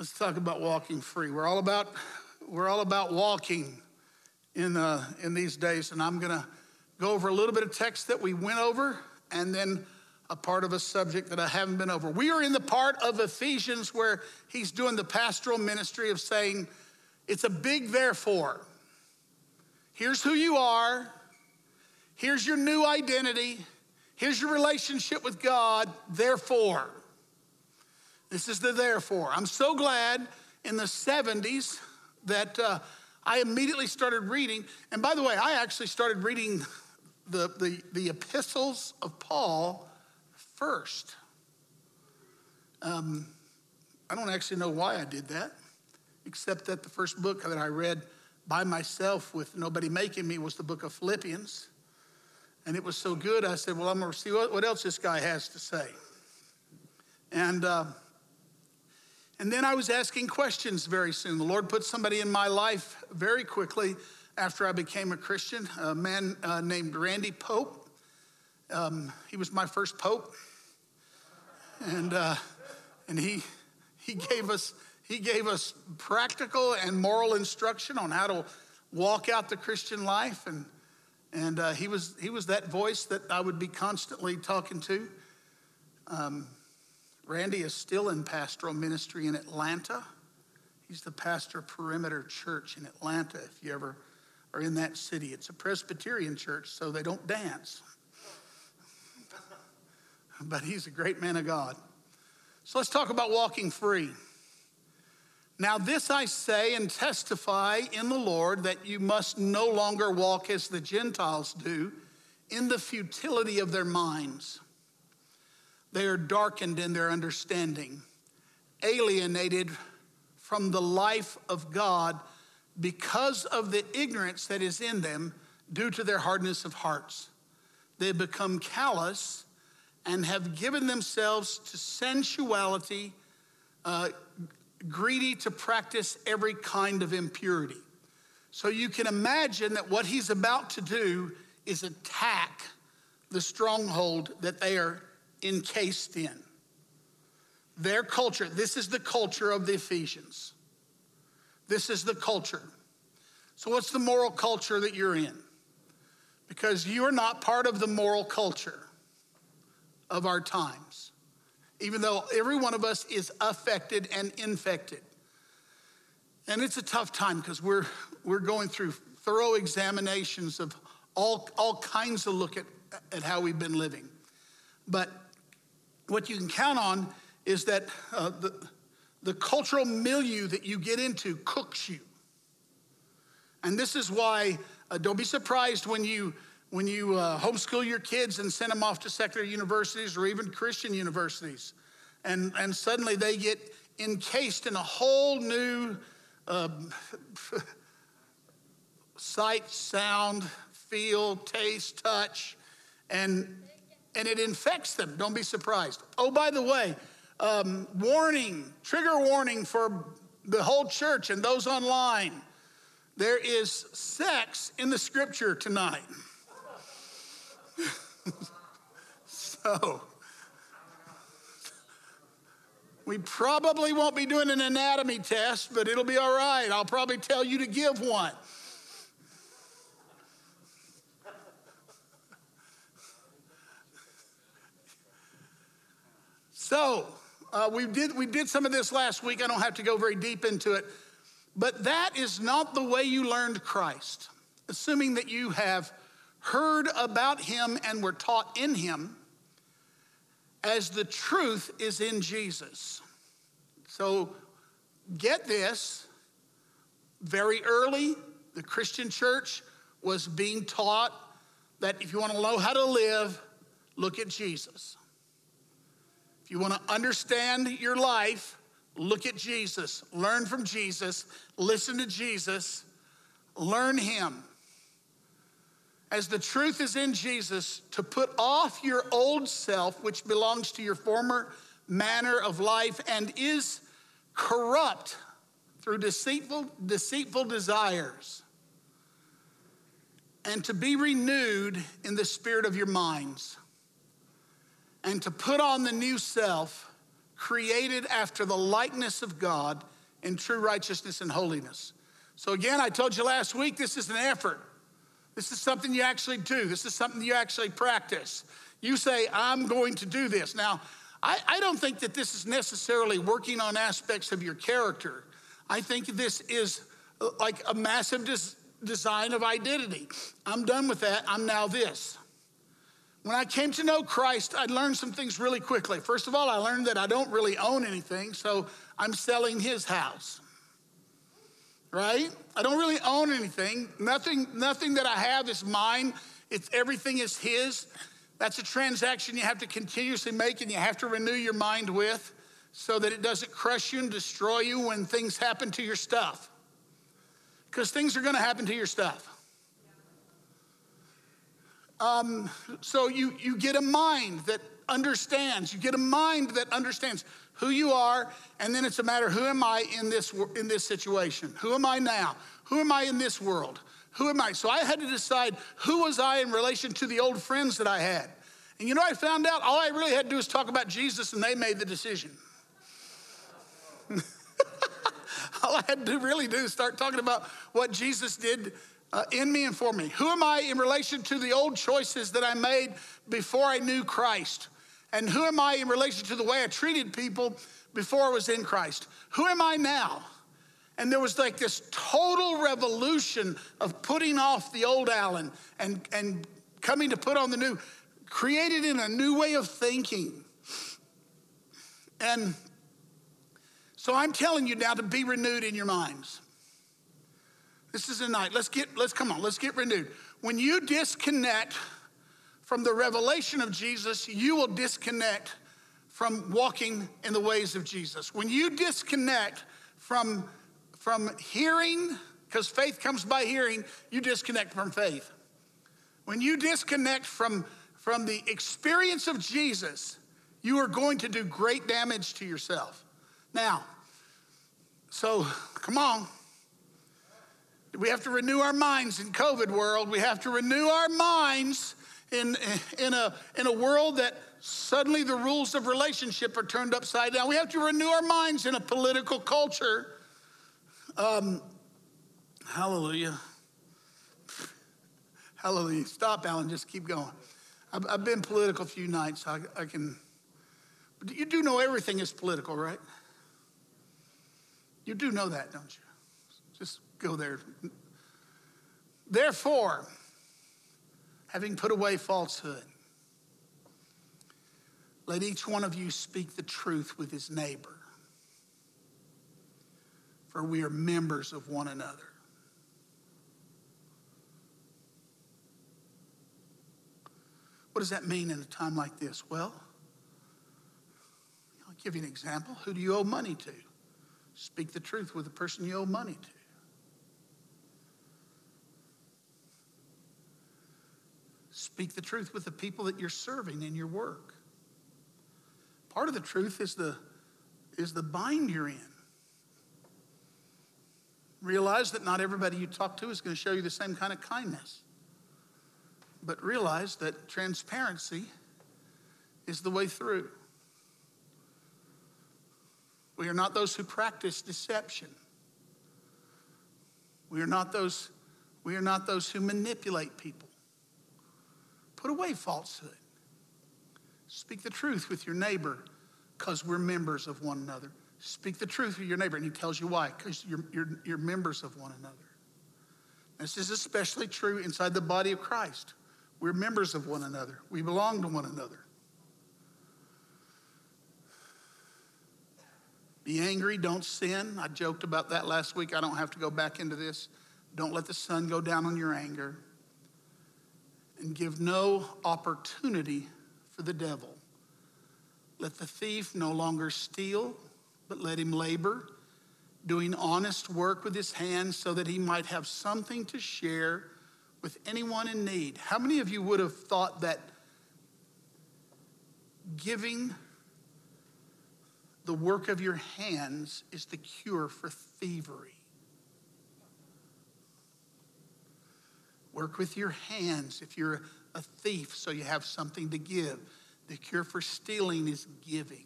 Let's talk about walking free. We're all about we're all about walking in uh, in these days, and I'm gonna go over a little bit of text that we went over, and then a part of a subject that I haven't been over. We are in the part of Ephesians where he's doing the pastoral ministry of saying, it's a big therefore. Here's who you are. Here's your new identity. Here's your relationship with God. Therefore, this is the therefore. I'm so glad in the 70s that uh, I immediately started reading. And by the way, I actually started reading the, the, the epistles of Paul first. Um, I don't actually know why I did that, except that the first book that I read by myself with nobody making me was the book of Philippians. And it was so good, I said, Well, I'm going to see what, what else this guy has to say. And uh, and then I was asking questions very soon. The Lord put somebody in my life very quickly after I became a Christian, a man uh, named Randy Pope. Um, he was my first pope. And, uh, and he, he, gave us, he gave us practical and moral instruction on how to walk out the Christian life. And, and uh, he, was, he was that voice that I would be constantly talking to. Um, Randy is still in pastoral ministry in Atlanta. He's the pastor of Perimeter Church in Atlanta, if you ever are in that city. It's a Presbyterian church, so they don't dance. but he's a great man of God. So let's talk about walking free. Now, this I say and testify in the Lord that you must no longer walk as the Gentiles do in the futility of their minds. They are darkened in their understanding, alienated from the life of God because of the ignorance that is in them due to their hardness of hearts. They become callous and have given themselves to sensuality, uh, greedy to practice every kind of impurity. So you can imagine that what he's about to do is attack the stronghold that they are encased in. Their culture, this is the culture of the Ephesians. This is the culture. So, what's the moral culture that you're in? Because you're not part of the moral culture of our times, even though every one of us is affected and infected. And it's a tough time because we're, we're going through thorough examinations of all, all kinds of look at, at how we've been living. But what you can count on is that uh, the, the cultural milieu that you get into cooks you. And this is why, uh, don't be surprised when you when you uh, homeschool your kids and send them off to secular universities or even Christian universities, and, and suddenly they get encased in a whole new uh, sight, sound, feel, taste, touch, and and it infects them. Don't be surprised. Oh, by the way, um, warning, trigger warning for the whole church and those online. There is sex in the scripture tonight. so, we probably won't be doing an anatomy test, but it'll be all right. I'll probably tell you to give one. So uh, we, did, we did some of this last week. I don't have to go very deep into it. But that is not the way you learned Christ. Assuming that you have heard about him and were taught in him, as the truth is in Jesus. So get this very early, the Christian church was being taught that if you want to know how to live, look at Jesus. You want to understand your life, look at Jesus, learn from Jesus, listen to Jesus, learn Him. As the truth is in Jesus, to put off your old self, which belongs to your former manner of life and is corrupt through deceitful, deceitful desires, and to be renewed in the spirit of your minds and to put on the new self, created after the likeness of God in true righteousness and holiness. So, again, I told you last week this is an effort. This is something you actually do, this is something you actually practice. You say, I'm going to do this. Now, I, I don't think that this is necessarily working on aspects of your character. I think this is uh, like a massive des- design of identity. I'm done with that. I'm now this. When I came to know Christ, I learned some things really quickly. First of all, I learned that I don't really own anything, so I'm selling his house. Right? I don't really own anything. Nothing, nothing that I have is mine. It's everything is his. That's a transaction you have to continuously make and you have to renew your mind with so that it doesn't crush you and destroy you when things happen to your stuff. Because things are going to happen to your stuff. Um, so you, you get a mind that understands. You get a mind that understands who you are, and then it's a matter who am I in this, in this situation? Who am I now? Who am I in this world? Who am I? So I had to decide who was I in relation to the old friends that I had. And you know, I found out all I really had to do was talk about Jesus, and they made the decision. all I had to really do is start talking about what Jesus did uh, in me and for me. Who am I in relation to the old choices that I made before I knew Christ? And who am I in relation to the way I treated people before I was in Christ? Who am I now? And there was like this total revolution of putting off the old Alan and, and coming to put on the new, created in a new way of thinking. And so I'm telling you now to be renewed in your minds. This is a night. Let's get, let's come on, let's get renewed. When you disconnect from the revelation of Jesus, you will disconnect from walking in the ways of Jesus. When you disconnect from, from hearing, because faith comes by hearing, you disconnect from faith. When you disconnect from, from the experience of Jesus, you are going to do great damage to yourself. Now, so come on. We have to renew our minds in COVID world. We have to renew our minds in, in, a, in a world that suddenly the rules of relationship are turned upside down. We have to renew our minds in a political culture. Um, hallelujah. Hallelujah. Stop, Alan. Just keep going. I've, I've been political a few nights. I, I can. You do know everything is political, right? You do know that, don't you? Go there. Therefore, having put away falsehood, let each one of you speak the truth with his neighbor, for we are members of one another. What does that mean in a time like this? Well, I'll give you an example. Who do you owe money to? Speak the truth with the person you owe money to. Speak the truth with the people that you're serving in your work. Part of the truth is the, is the bind you're in. Realize that not everybody you talk to is going to show you the same kind of kindness. But realize that transparency is the way through. We are not those who practice deception. We are not those, we are not those who manipulate people. Put away falsehood. Speak the truth with your neighbor because we're members of one another. Speak the truth with your neighbor, and he tells you why because you're, you're, you're members of one another. This is especially true inside the body of Christ. We're members of one another, we belong to one another. Be angry, don't sin. I joked about that last week. I don't have to go back into this. Don't let the sun go down on your anger and give no opportunity for the devil. Let the thief no longer steal, but let him labor, doing honest work with his hands so that he might have something to share with anyone in need. How many of you would have thought that giving the work of your hands is the cure for thievery? Work with your hands if you're a thief so you have something to give. The cure for stealing is giving.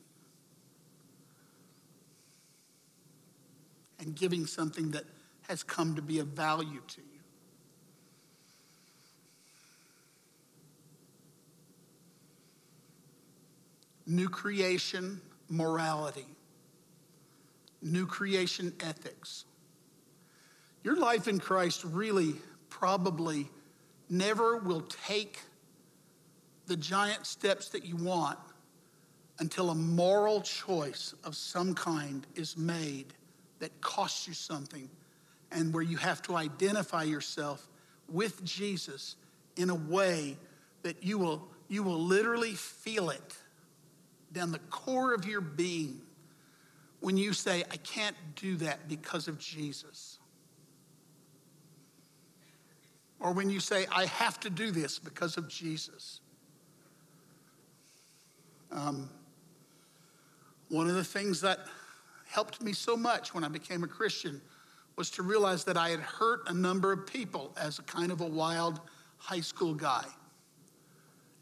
and giving something that has come to be of value to you. New creation morality, new creation ethics. Your life in Christ really probably never will take the giant steps that you want until a moral choice of some kind is made that costs you something and where you have to identify yourself with Jesus in a way that you will, you will literally feel it down the core of your being when you say, I can't do that because of Jesus. Or when you say, I have to do this because of Jesus. Um, one of the things that helped me so much when I became a Christian was to realize that I had hurt a number of people as a kind of a wild high school guy.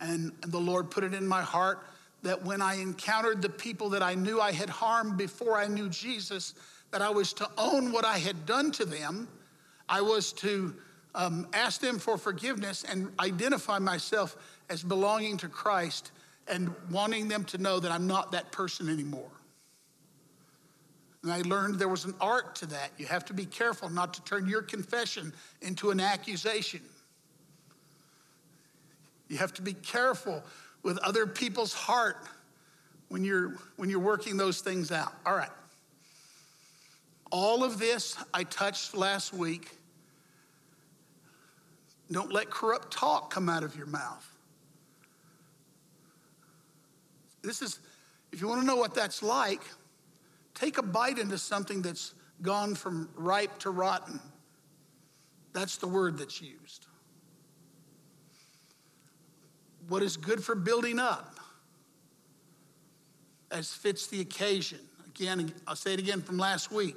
And, the Lord put it in my heart that when I encountered the people that I knew I had harmed before I knew Jesus, that I was to own what I had done to them. I was to um, ask them for forgiveness and identify myself as belonging to Christ and wanting them to know that I'm not that person anymore. And I learned there was an art to that. You have to be careful not to turn your confession into an accusation. You have to be careful with other people's heart when you're when you're working those things out. All right. All of this I touched last week. Don't let corrupt talk come out of your mouth. This is if you want to know what that's like, take a bite into something that's gone from ripe to rotten. That's the word that's used. What is good for building up as fits the occasion. Again, I'll say it again from last week.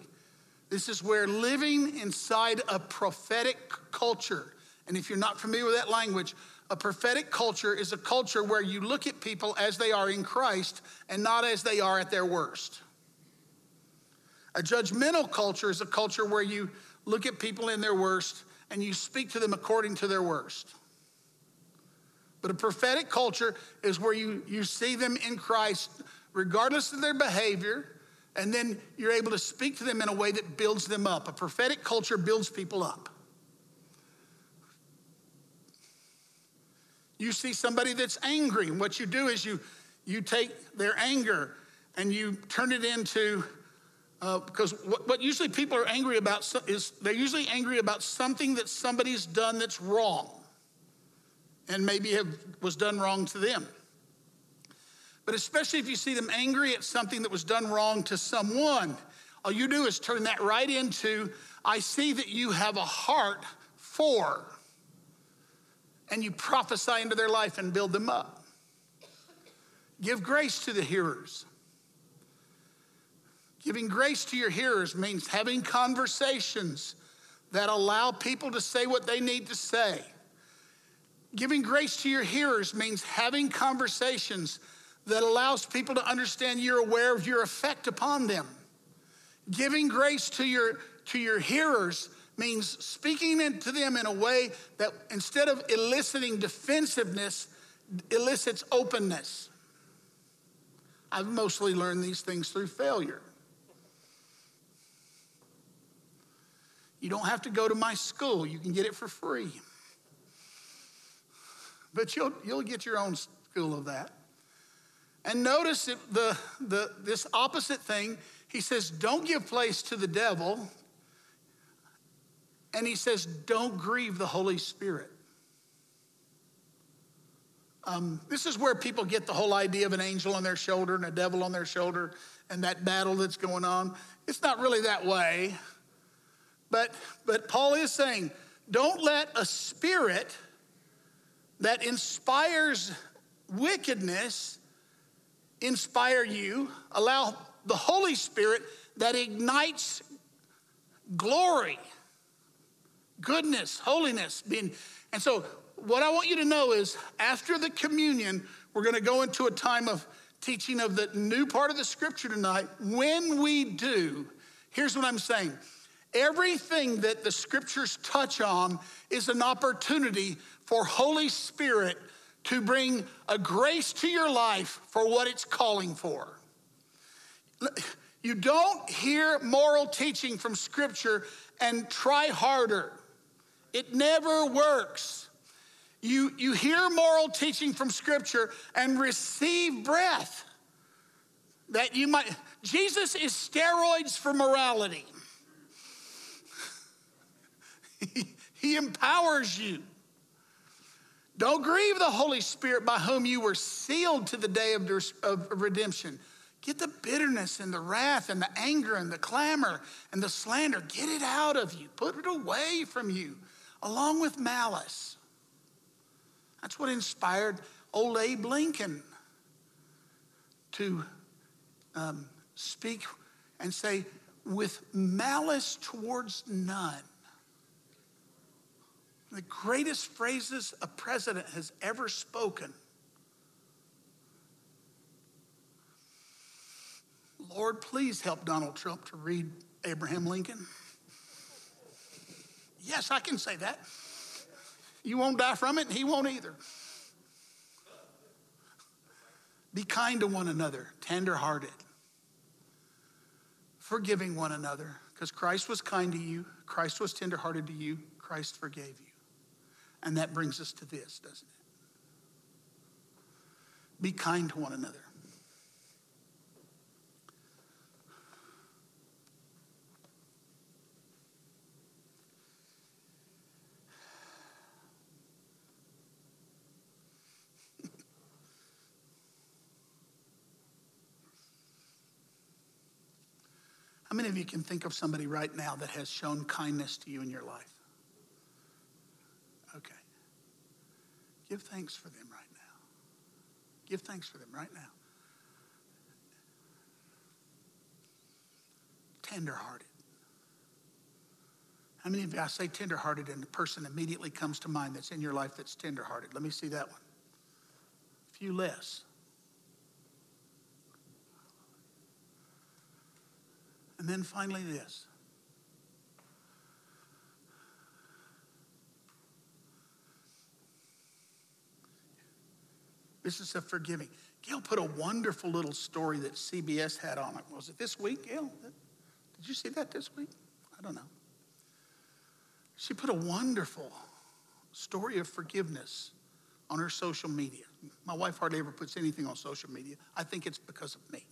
This is where living inside a prophetic culture, and if you're not familiar with that language, a prophetic culture is a culture where you look at people as they are in Christ and not as they are at their worst. A judgmental culture is a culture where you look at people in their worst and you speak to them according to their worst. But a prophetic culture is where you, you see them in Christ regardless of their behavior, and then you're able to speak to them in a way that builds them up. A prophetic culture builds people up. You see somebody that's angry, and what you do is you, you take their anger and you turn it into uh, because what, what, usually people are angry about is they're usually angry about something that somebody's done that's wrong and maybe have, was done wrong to them. But especially if you see them angry at something that was done wrong to someone, all you do is turn that right into, I see that you have a heart for, and you prophesy into their life and build them up. Give grace to the hearers. Giving grace to your hearers means having conversations that allow people to say what they need to say. Giving grace to your hearers means having conversations that allows people to understand you're aware of your effect upon them. Giving grace to your, to your hearers means speaking to them in a way that instead of eliciting defensiveness, elicits openness. I've mostly learned these things through failure. You don't have to go to my school, you can get it for free. But you'll, you'll get your own school of that. And notice the, the, this opposite thing. He says, don't give place to the devil. And he says, don't grieve the Holy Spirit. Um, this is where people get the whole idea of an angel on their shoulder and a devil on their shoulder and that battle that's going on. It's not really that way. But, but Paul is saying, don't let a spirit that inspires wickedness inspire you. Allow the Holy Spirit that ignites glory, goodness, holiness. Being, and so, what I want you to know is after the communion, we're going to go into a time of teaching of the new part of the scripture tonight. When we do, Here's what I'm saying everything that the scriptures touch on is an opportunity for Holy Spirit to bring a grace to your life for what it's calling for. You don't hear moral teaching from scripture and try harder. It never works. You, you hear moral teaching from scripture and receive breath that you might. Jesus is steroids for morality. he, he empowers you. Don't grieve the Holy Spirit by whom you were sealed to the day of, of redemption. Get the bitterness and the wrath and the anger and the clamor and the slander, get it out of you. Put it away from you, along with malice. That's what inspired old Abe Lincoln to um, speak and say, with malice towards none. The greatest phrases a president has ever spoken. Lord, please help Donald Trump to read Abraham Lincoln. Yes, I can say that. You won't die from it, and he won't either. Be kind to one another, tenderhearted, forgiving one another, because Christ was kind to you, Christ was tenderhearted to you, Christ forgave you. And that brings us to this, doesn't it? Be kind to one another. How many of you can think of somebody right now that has shown kindness to you in your life? Okay. Give thanks for them right now. Give thanks for them right now. Tenderhearted. How many of you, I say tenderhearted, and the person immediately comes to mind that's in your life that's tenderhearted? Let me see that one. A few less. And then finally, this. This is a forgiving. Gail put a wonderful little story that CBS had on it. Was it this week, Gail? Did you see that this week? I don't know. She put a wonderful story of forgiveness on her social media. My wife hardly ever puts anything on social media. I think it's because of me.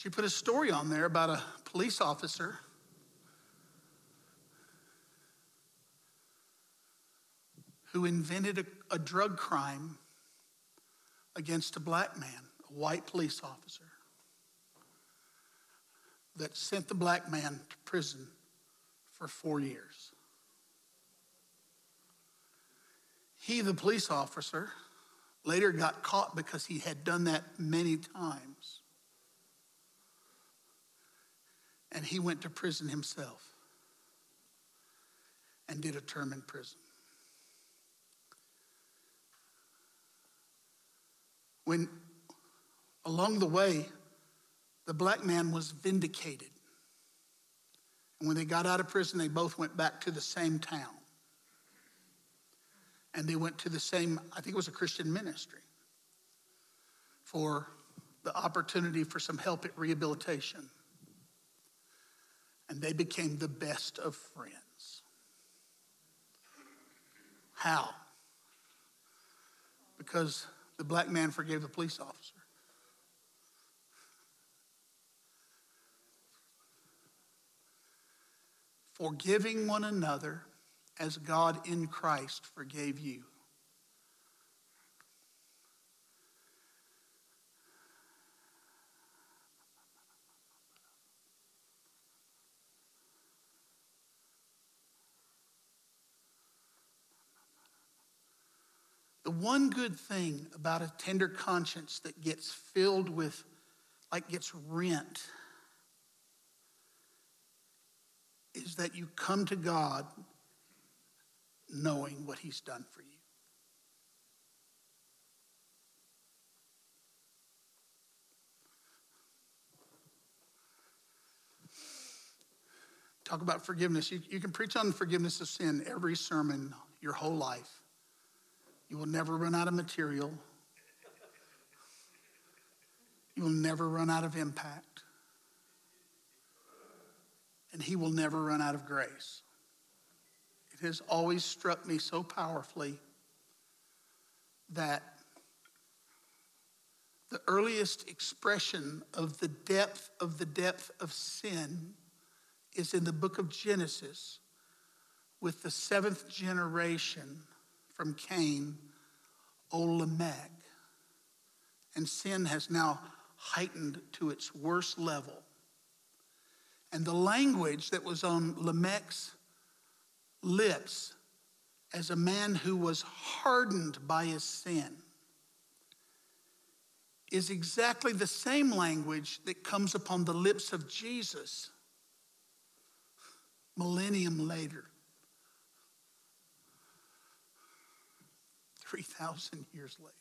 She put a story on there about a police officer who invented a, a, drug crime against a black man, a white police officer, that sent the black man to prison for four years. He, the police officer, later got caught because he had done that many times. And he went to prison himself and did a term in prison. When along the way, the black man was vindicated. And when they got out of prison, they both went back to the same town. And they went to the same, I think it was a Christian ministry, for the opportunity for some help at rehabilitation and they became the best of friends. How? Because the black man forgave the police officer. Forgiving one another as God in Christ forgave you. one good thing about a tender conscience that gets filled with, like, gets rent is that you come to God knowing what He's done for you. Talk about forgiveness. You, you can preach on forgiveness of sin every sermon your whole life. You will never run out of material. You will never run out of impact. And He will never run out of grace. It has always struck me so powerfully that the earliest expression of the depth of the depth of sin is in the book of Genesis with the seventh generation from Cain, Olamech. And sin has now heightened to its worst level. And the language that was on Lamech's lips as a man who was hardened by his sin is exactly the same language that comes upon the lips of Jesus millennium later. 3,000 years later.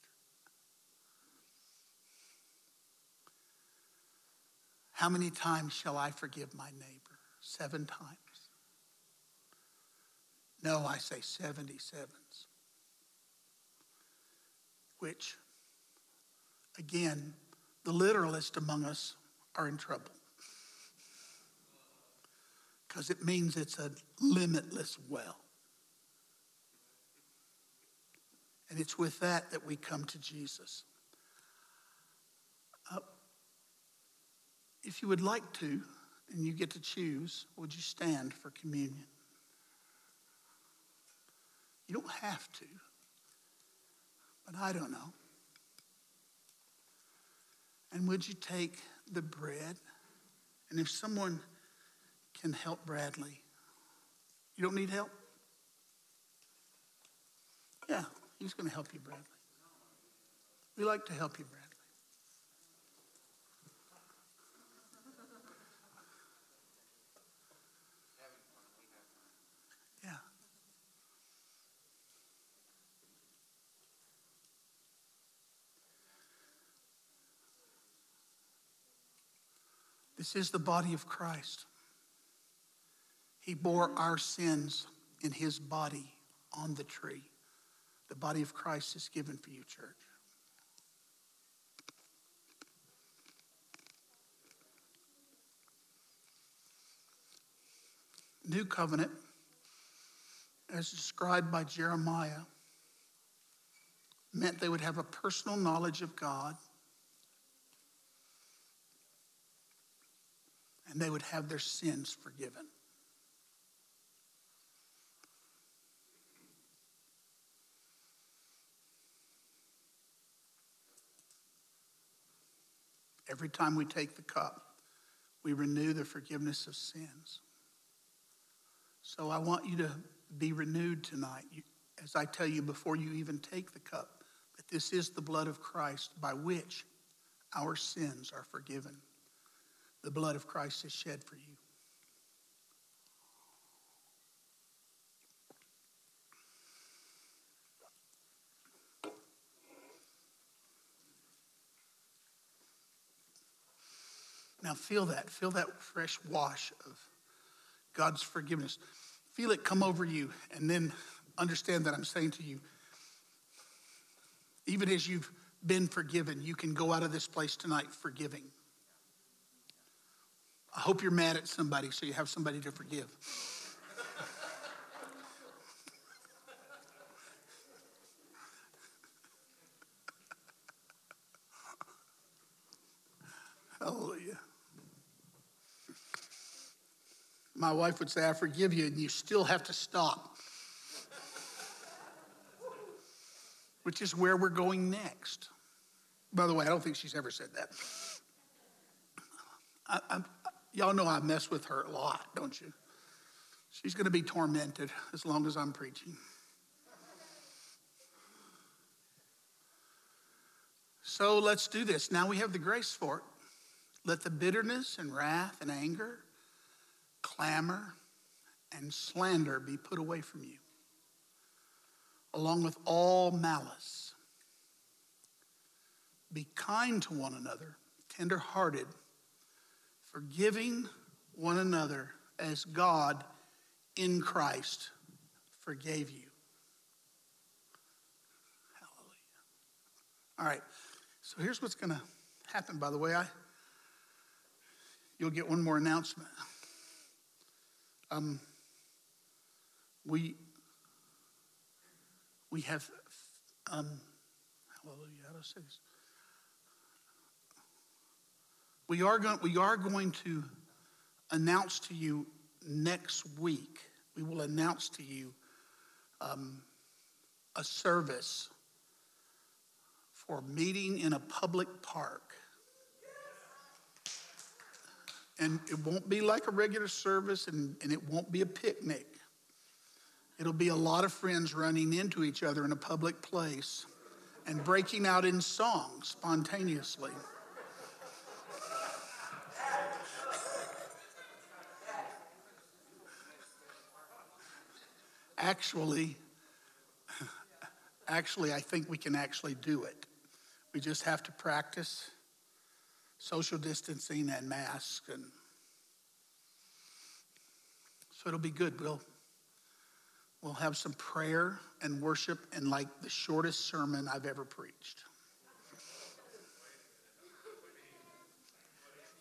How many times shall I forgive my neighbor? Seven times. No, I say 77s. Which, again, the literalist among us are in trouble. Because it means it's a limitless well. And it's with that that we come to Jesus. Uh, if you would like to, and you get to choose, would you stand for communion? You don't have to, but I don't know. And would you take the bread? And if someone can help Bradley, you don't need help? Yeah, He's going to help you, Bradley. We like to help you, Bradley. Yeah. This is the body of Christ. He bore our sins in his body on the tree the body of Christ is given for you, church. New covenant, as described by Jeremiah, meant they would have a personal knowledge of God and they would have their sins forgiven. Every time we take the cup, we renew the forgiveness of sins. So I want you to be renewed tonight. As I tell you before you even take the cup, that this is the blood of Christ by which our sins are forgiven. The blood of Christ is shed for you. Now feel that. Feel that fresh wash of God's forgiveness. Feel it come over you, and then understand that I'm saying to you, even as you've been forgiven, you can go out of this place tonight forgiving. I hope you're mad at somebody so you have somebody to forgive. Hallelujah. My wife would say, I forgive you, and you still have to stop. Which is where we're going next. By the way, I don't think she's ever said that. I, I, y'all know I mess with her a lot, don't you? She's going to be tormented as long as I'm preaching. So let's do this. Now we have the grace for it. Let the bitterness and wrath and anger clamor, and slander be put away from you, along with all malice. Be kind to one another, tenderhearted, forgiving one another, as God in Christ forgave you. Hallelujah. All right. So here's what's going to happen, by the way. I, you'll get one more announcement. Um, we, we have, um, hallelujah, how do I say this? We are, going, we are going to announce to you next week, we will announce to you um, a service for meeting in a public park. And it won't be like a regular service and, and it won't be a picnic. It'll be a lot of friends running into each other in a public place and breaking out in song spontaneously. Actually, actually, I think we can actually do it. We just have to practice social distancing and masks and so it'll be good. We'll we'll have some prayer and worship and like the shortest sermon I've ever preached.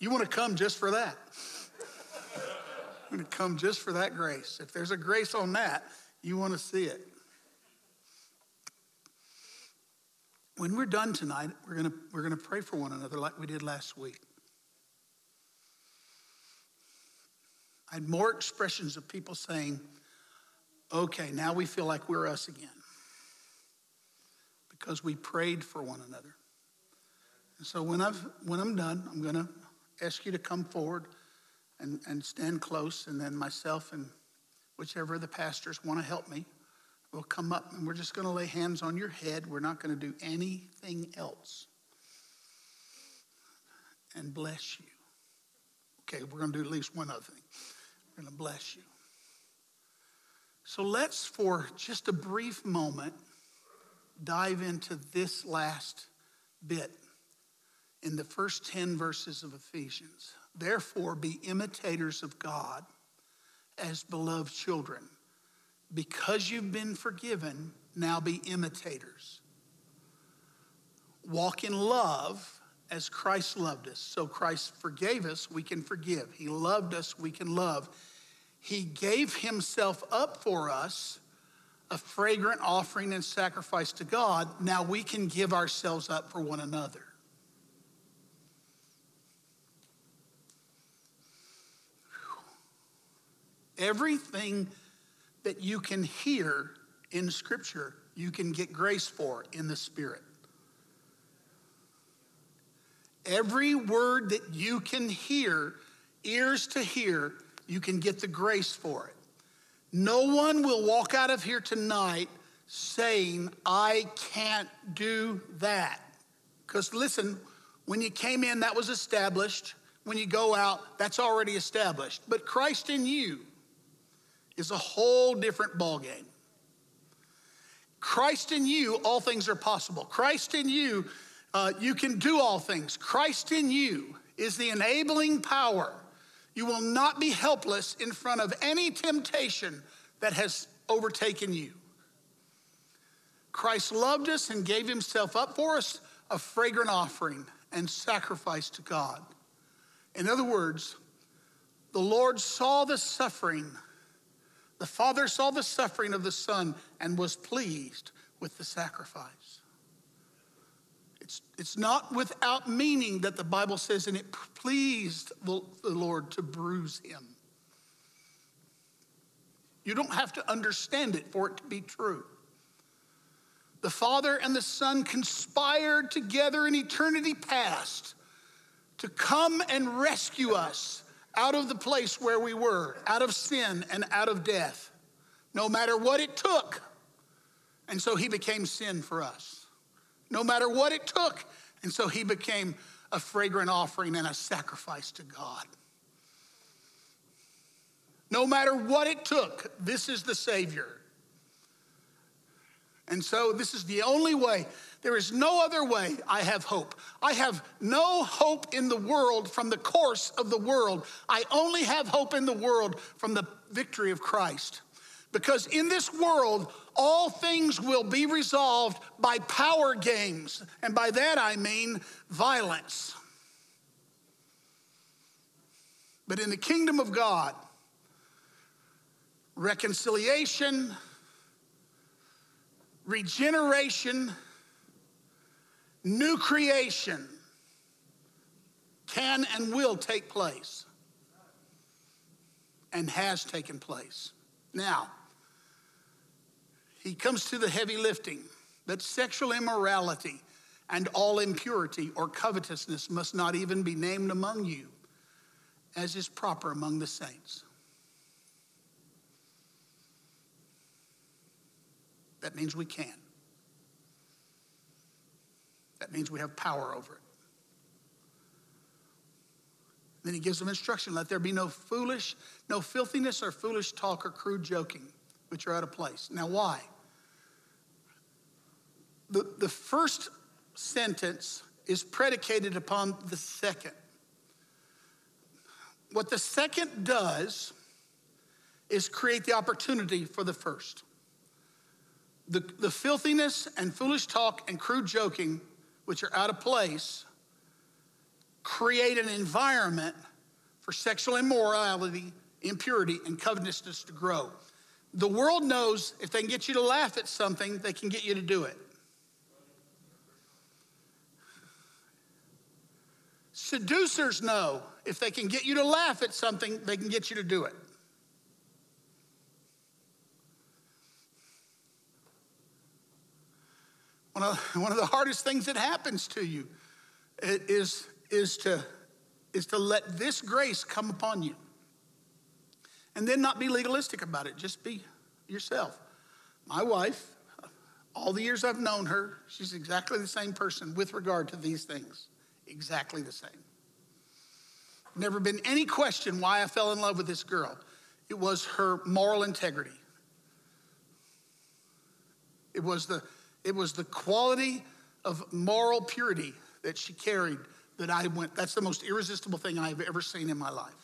You want to come just for that. I'm going to come just for that grace. If there's a grace on that, you want to see it. When we're done tonight, we're going to, we're going to pray for one another like we did last week. I had more expressions of people saying, okay, now we feel like we're us again because we prayed for one another. And so when, I've, when I'm done, I'm going to ask you to come forward and, and stand close, and then myself and whichever of the pastors want to help me will come up and we're just going to lay hands on your head. We're not going to do anything else. And bless you. Okay, we're going to do at least one other thing. We're going to bless you. So let's, for just a brief moment, dive into this last bit in the first 10 verses of Ephesians. Therefore, be imitators of God as beloved children. Because you've been forgiven, now be imitators. Walk in love as Christ loved us. So Christ forgave us, we can forgive. He loved us, we can love. He gave himself up for us, a fragrant offering and sacrifice to God. Now we can give ourselves up for one another. Everything that you can hear in Scripture, you can get grace for in the Spirit. Every word that you can hear, ears to hear, you can get the grace for it. No one will walk out of here tonight saying, I can't do that. Because listen, when you came in, that was established. When you go out, that's already established. But Christ in you, is a whole different ballgame. Christ in you, all things are possible. Christ in you, uh, you can do all things. Christ in you is the enabling power. You will not be helpless in front of any temptation that has overtaken you. Christ loved us and gave himself up for us, a fragrant offering and sacrifice to God. In other words, the Lord saw the suffering the Father saw the suffering of the Son and was pleased with the sacrifice. It's, it's not without meaning that the Bible says, and it pleased the, the Lord to bruise him. You don't have to understand it for it to be true. The Father and the Son conspired together in eternity past to come and rescue us out of the place where we were, out of sin and out of death, no matter what it took. And so he became sin for us, no matter what it took. And so he became a fragrant offering and a sacrifice to God. No matter what it took, this is the Savior. And so this is the only way. There is no other way I have hope. I have no hope in the world from the course of the world. I only have hope in the world from the victory of Christ. Because in this world, all things will be resolved by power games. And by that I mean violence. But in the kingdom of God, reconciliation, regeneration, new creation can and will take place and has taken place. Now, he comes to the heavy lifting that sexual immorality and all impurity or covetousness must not even be named among you, as is proper among the saints. That means we can. That means we have power over it. Then he gives them instruction let there be no foolish, no filthiness or foolish talk or crude joking, which are out of place. Now, why? The, the first sentence is predicated upon the second. What the second does is create the opportunity for the first. The, the filthiness and foolish talk and crude joking, which are out of place, create an environment for sexual immorality, impurity, and covetousness to grow. The world knows if they can get you to laugh at something, they can get you to do it. Seducers know if they can get you to laugh at something, they can get you to do it. One of, one of the hardest things that happens to you is, is, to, is to let this grace come upon you. And then not be legalistic about it, just be yourself. My wife, all the years I've known her, she's exactly the same person with regard to these things. Exactly the same. Never been any question why I fell in love with this girl. It was her moral integrity. It was the it was the quality of moral purity that she carried that I went, that's the most irresistible thing I've ever seen in my life.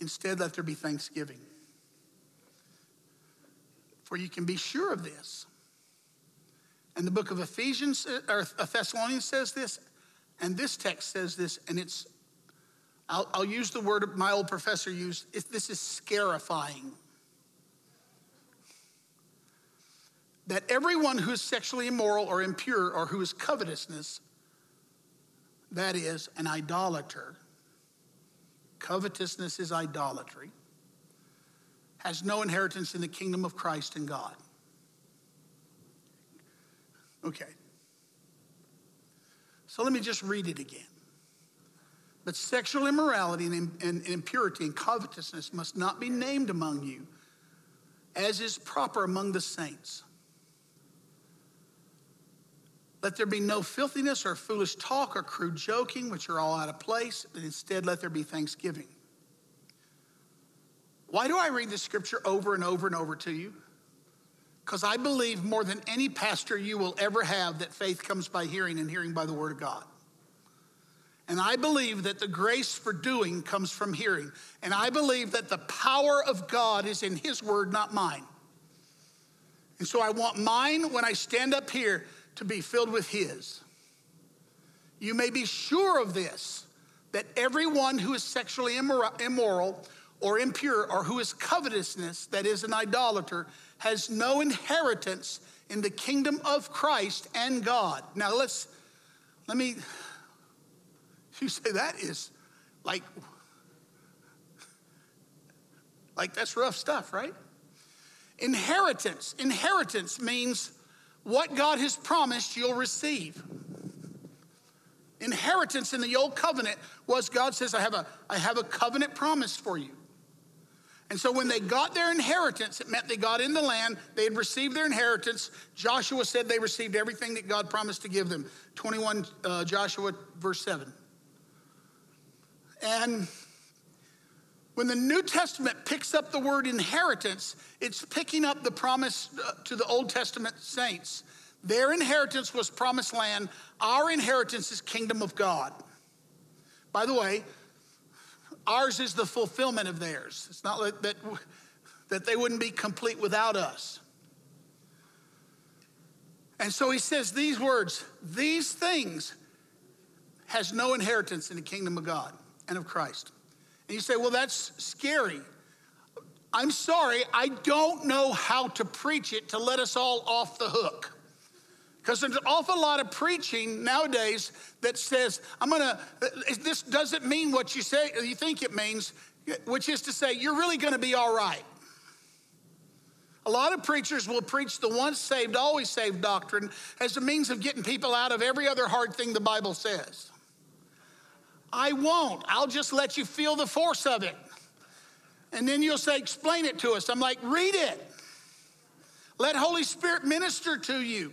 Instead, let there be thanksgiving. For you can be sure of this. And the book of Ephesians uh, or Thessalonians says this, and this text says this, and it's I'll, I'll use the word my old professor used. This is scarifying. That everyone who is sexually immoral or impure or who is covetousness, that is an idolater, covetousness is idolatry, has no inheritance in the kingdom of Christ and God. Okay. So let me just read it again. But sexual immorality and, impurity and covetousness must not be named among you, as is proper among the saints. Let there be no filthiness or foolish talk or crude joking, which are all out of place, but instead let there be thanksgiving. Why do I read this scripture over and over and over to you? Because I believe more than any pastor you will ever have that faith comes by hearing and hearing by the word of God. And I believe that the grace for doing comes from hearing. And I believe that the power of God is in His word, not mine. And so I want mine when I stand up here to be filled with His. You may be sure of this that everyone who is sexually immoral or impure or who is covetousness, that is an idolater, has no inheritance in the kingdom of Christ and God. Now let's let me you say that is like, like that's rough stuff, right? Inheritance. Inheritance means what God has promised you'll receive. Inheritance in the old covenant was God says, I have a, I have a covenant promise for you. And so when they got their inheritance, it meant they got in the land, they had received their inheritance. Joshua said they received everything that God promised to give them. 21 uh, Joshua, verse 7. And when the New Testament picks up the word inheritance, it's picking up the promise uh, to the Old Testament saints. Their inheritance was promised land. Our inheritance is kingdom of God. By the way, ours is the fulfillment of theirs. It's not like that, that they wouldn't be complete without us. And so he says these words, these things has no inheritance in the kingdom of God and of Christ. And you say, well, that's scary. I'm sorry, I don't know how to preach it to let us all off the hook. Because there's an awful lot of preaching nowadays that says, I'm gonna, this doesn't mean what you say, uh, you think it means, which is to say, you're really gonna be all right. A lot of preachers will preach the once saved, always saved doctrine as a means of getting people out of every other hard thing the Bible says. I won't. I'll just let you feel the force of it. And then you'll say, explain it to us. I'm like, read it. Let Holy Spirit minister to you.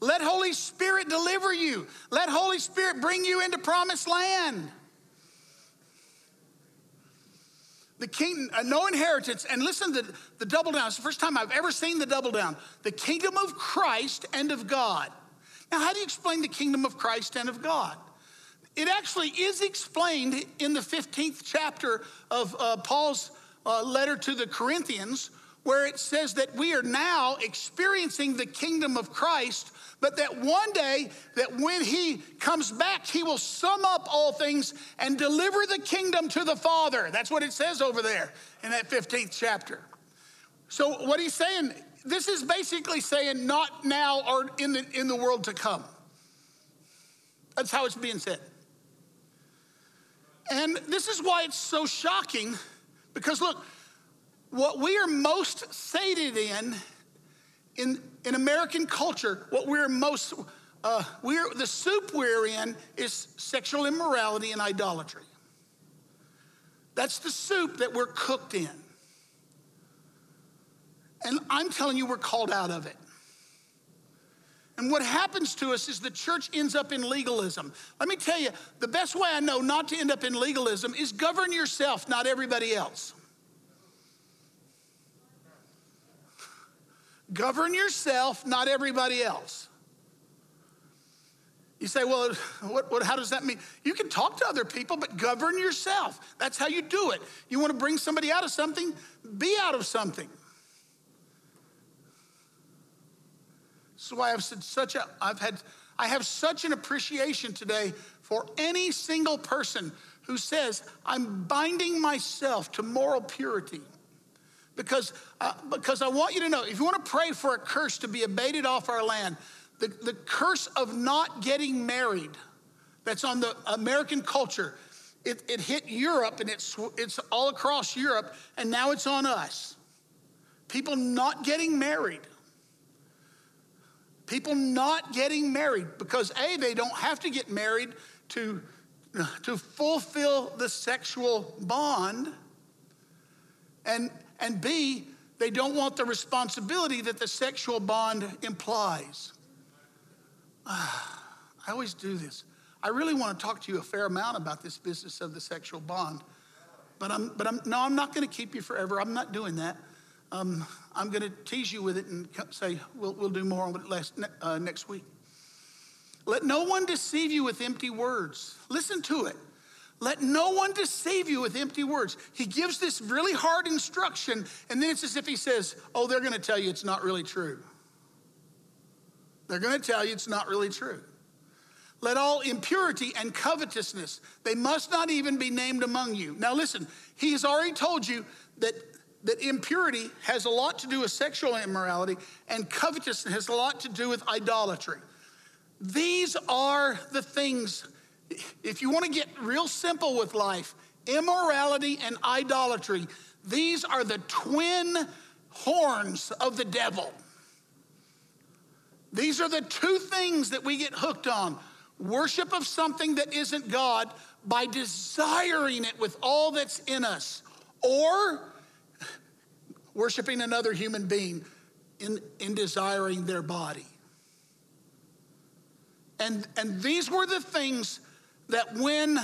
Let Holy Spirit deliver you. Let Holy Spirit bring you into promised land. The king, uh, no inheritance. And listen to the double down. It's the first time I've ever seen the double down. The kingdom of Christ and of God. Now, how do you explain the kingdom of Christ and of God? It actually is explained in the 15th chapter of uh, Paul's uh, letter to the Corinthians, where it says that we are now experiencing the kingdom of Christ, but that one day, that when he comes back, he will sum up all things and deliver the kingdom to the Father. That's what it says over there in that 15th chapter. So, what he's saying, this is basically saying not now or in the, in the world to come. That's how it's being said. And this is why it's so shocking because look, what we are most sated in, in, in American culture, what we're most, uh, we're, the soup we're in is sexual immorality and idolatry. That's the soup that we're cooked in. And I'm telling you, we're called out of it. And what happens to us is the church ends up in legalism. Let me tell you, the best way I know not to end up in legalism is govern yourself, not everybody else. Govern yourself, not everybody else. You say, well, what, what, how does that mean? You can talk to other people, but govern yourself. That's how you do it. You want to bring somebody out of something, be out of something. This is why I've said such a, I've had, I have such an appreciation today for any single person who says, I'm binding myself to moral purity. Because, uh, because I want you to know, if you want to pray for a curse to be abated off our land, the, the curse of not getting married that's on the American culture, it, it hit Europe and it's, it's all across Europe, and now it's on us. People not getting married. People not getting married because A, they don't have to get married to, to fulfill the sexual bond. And, and B, they don't want the responsibility that the sexual bond implies. Uh, I always do this. I really want to talk to you a fair amount about this business of the sexual bond. But I'm, but I'm, no, I'm not going to keep you forever. I'm not doing that. Um, I'm going to tease you with it and say we'll, we'll do more on it last, uh, next week. Let no one deceive you with empty words. Listen to it. Let no one deceive you with empty words. He gives this really hard instruction, and then it's as if he says, Oh, they're going to tell you it's not really true. They're going to tell you it's not really true. Let all impurity and covetousness, they must not even be named among you. Now, listen, he's already told you that that impurity has a lot to do with sexual immorality, and covetousness has a lot to do with idolatry. These are the things, if you want to get real simple with life, immorality and idolatry, these are the twin horns of the devil. These are the two things that we get hooked on worship of something that isn't God by desiring it with all that's in us, or worshiping another human being in, in desiring their body. And, and these were the things that when,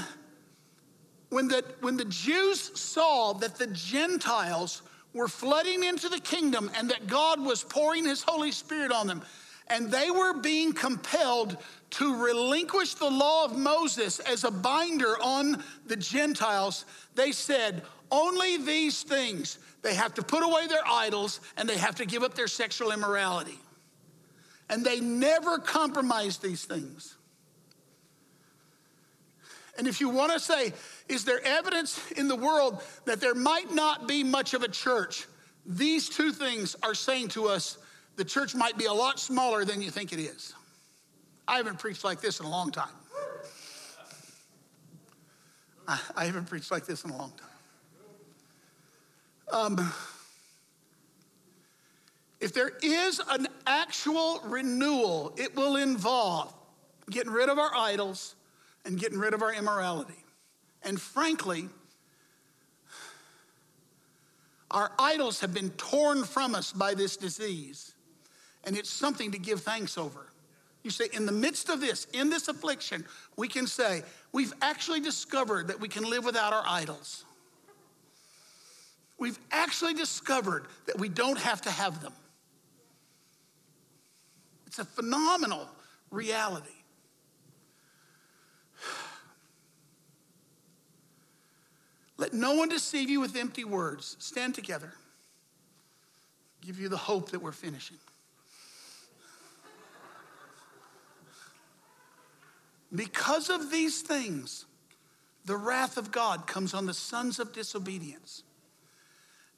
when, the, when the Jews saw that the Gentiles were flooding into the kingdom and that God was pouring his Holy Spirit on them, and they were being compelled to relinquish the law of Moses as a binder on the Gentiles, they said, only these things. They have to put away their idols and they have to give up their sexual immorality. And they never compromise these things. And if you want to say, is there evidence in the world that there might not be much of a church? These two things are saying to us the church might be a lot smaller than you think it is. I haven't preached like this in a long time. I, haven't preached like this in a long time. Um, if there is an actual renewal, it will involve getting rid of our idols and getting rid of our immorality. And frankly, our idols have been torn from us by this disease, and it's something to give thanks over. You say, in the midst of this, in this affliction, we can say, we've actually discovered that we can live without our idols. We've actually discovered that we don't have to have them. It's a phenomenal reality. Let no one deceive you with empty words. Stand together. Give you the hope that we're finishing. Because of these things, the wrath of God comes on the sons of disobedience.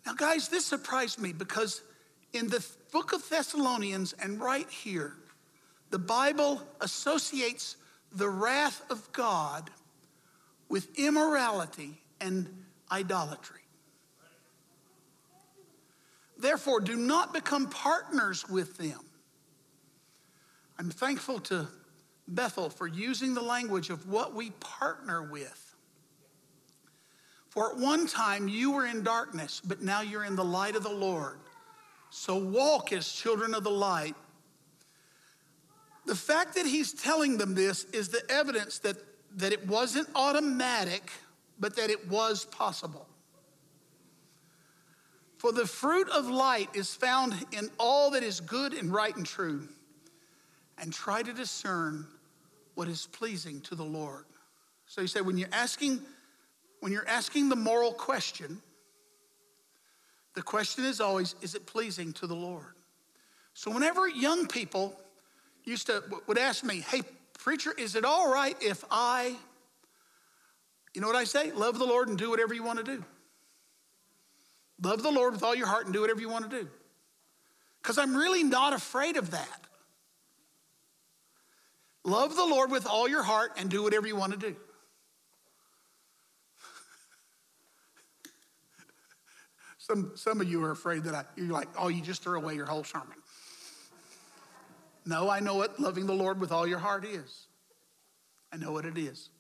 Now, guys, this surprised me because in the book of Thessalonians and right here, the Bible associates the wrath of God with immorality and idolatry. Therefore, do not become partners with them. I'm thankful to Bethel for using the language of what we partner with. For at one time you were in darkness, but now you're in the light of the Lord. So walk as children of the light. The fact that he's telling them this is the evidence that, that it wasn't automatic, but that it was possible. For the fruit of light is found in all that is good and right and true. And try to discern what is pleasing to the Lord. So you say when you're asking when you're asking the moral question, the question is always is it pleasing to the Lord? So whenever young people used to would ask me, "Hey preacher, is it all right if I you know what I say? Love the Lord and do whatever you want to do. Love the Lord with all your heart and do whatever you want to do. Because I'm really not afraid of that. Love the Lord with all your heart and do whatever you want to do. Some, some of you are afraid that I, you're like, oh, you just threw away your whole sermon. No, I know what loving the Lord with all your heart is. I know what it is.